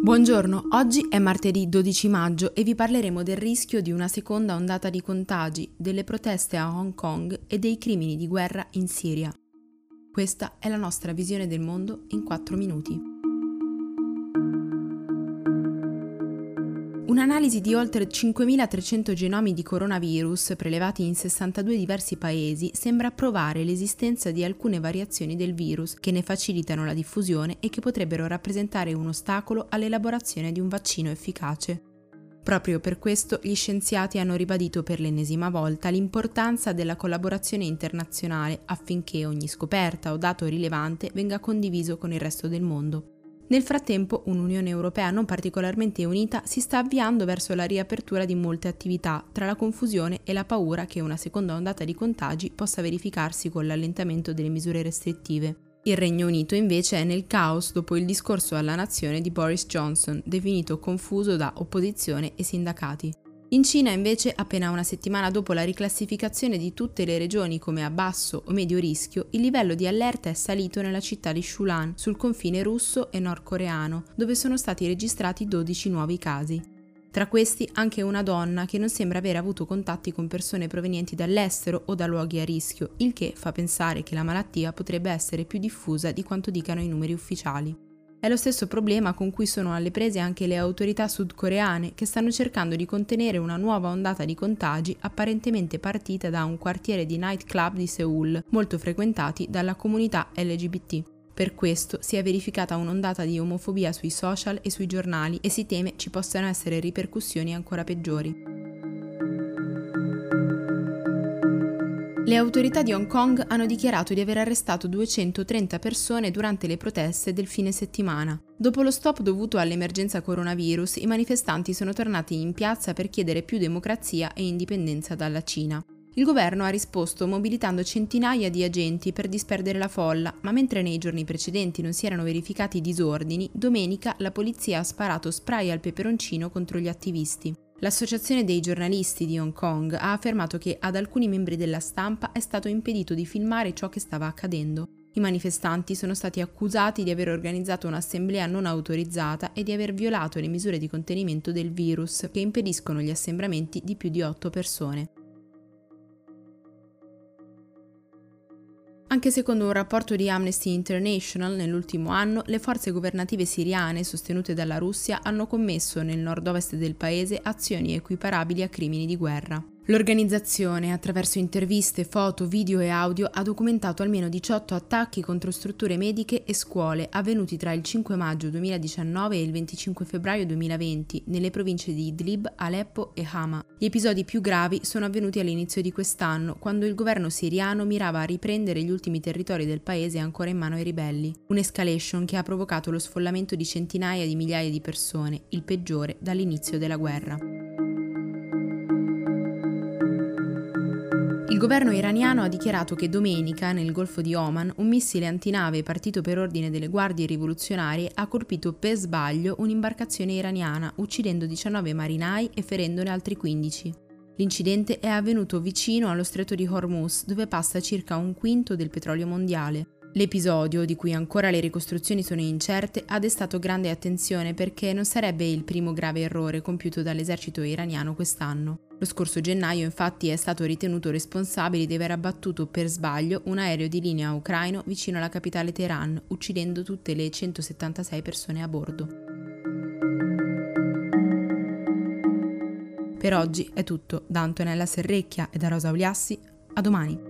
Buongiorno, oggi è martedì 12 maggio e vi parleremo del rischio di una seconda ondata di contagi, delle proteste a Hong Kong e dei crimini di guerra in Siria. Questa è la nostra visione del mondo in 4 minuti. Un'analisi di oltre 5.300 genomi di coronavirus prelevati in 62 diversi paesi sembra provare l'esistenza di alcune variazioni del virus che ne facilitano la diffusione e che potrebbero rappresentare un ostacolo all'elaborazione di un vaccino efficace. Proprio per questo gli scienziati hanno ribadito per l'ennesima volta l'importanza della collaborazione internazionale affinché ogni scoperta o dato rilevante venga condiviso con il resto del mondo. Nel frattempo un'Unione Europea non particolarmente unita si sta avviando verso la riapertura di molte attività, tra la confusione e la paura che una seconda ondata di contagi possa verificarsi con l'allentamento delle misure restrittive. Il Regno Unito invece è nel caos dopo il discorso alla nazione di Boris Johnson, definito confuso da opposizione e sindacati. In Cina invece, appena una settimana dopo la riclassificazione di tutte le regioni come a basso o medio rischio, il livello di allerta è salito nella città di Shulan, sul confine russo e nordcoreano, dove sono stati registrati 12 nuovi casi. Tra questi anche una donna che non sembra aver avuto contatti con persone provenienti dall'estero o da luoghi a rischio, il che fa pensare che la malattia potrebbe essere più diffusa di quanto dicano i numeri ufficiali. È lo stesso problema con cui sono alle prese anche le autorità sudcoreane, che stanno cercando di contenere una nuova ondata di contagi apparentemente partita da un quartiere di nightclub di Seoul, molto frequentati dalla comunità LGBT. Per questo si è verificata un'ondata di omofobia sui social e sui giornali e si teme ci possano essere ripercussioni ancora peggiori. Le autorità di Hong Kong hanno dichiarato di aver arrestato 230 persone durante le proteste del fine settimana. Dopo lo stop dovuto all'emergenza coronavirus, i manifestanti sono tornati in piazza per chiedere più democrazia e indipendenza dalla Cina. Il governo ha risposto mobilitando centinaia di agenti per disperdere la folla, ma mentre nei giorni precedenti non si erano verificati disordini, domenica la polizia ha sparato spray al peperoncino contro gli attivisti. L'Associazione dei giornalisti di Hong Kong ha affermato che ad alcuni membri della stampa è stato impedito di filmare ciò che stava accadendo. I manifestanti sono stati accusati di aver organizzato un'assemblea non autorizzata e di aver violato le misure di contenimento del virus che impediscono gli assembramenti di più di otto persone. Anche secondo un rapporto di Amnesty International, nell'ultimo anno le forze governative siriane sostenute dalla Russia hanno commesso nel nord-ovest del paese azioni equiparabili a crimini di guerra. L'organizzazione, attraverso interviste, foto, video e audio, ha documentato almeno 18 attacchi contro strutture mediche e scuole avvenuti tra il 5 maggio 2019 e il 25 febbraio 2020 nelle province di Idlib, Aleppo e Hama. Gli episodi più gravi sono avvenuti all'inizio di quest'anno, quando il governo siriano mirava a riprendere gli ultimi territori del paese ancora in mano ai ribelli. Un'escalation che ha provocato lo sfollamento di centinaia di migliaia di persone, il peggiore dall'inizio della guerra. Il governo iraniano ha dichiarato che domenica, nel Golfo di Oman, un missile antinave partito per ordine delle guardie rivoluzionarie ha colpito per sbaglio un'imbarcazione iraniana, uccidendo 19 marinai e ferendone altri 15. L'incidente è avvenuto vicino allo stretto di Hormuz, dove passa circa un quinto del petrolio mondiale. L'episodio, di cui ancora le ricostruzioni sono incerte, ha destato grande attenzione perché non sarebbe il primo grave errore compiuto dall'esercito iraniano quest'anno. Lo scorso gennaio infatti è stato ritenuto responsabile di aver abbattuto per sbaglio un aereo di linea ucraino vicino alla capitale Teheran, uccidendo tutte le 176 persone a bordo. Per oggi è tutto, da Antonella Serrecchia e da Rosa Uliassi, a domani.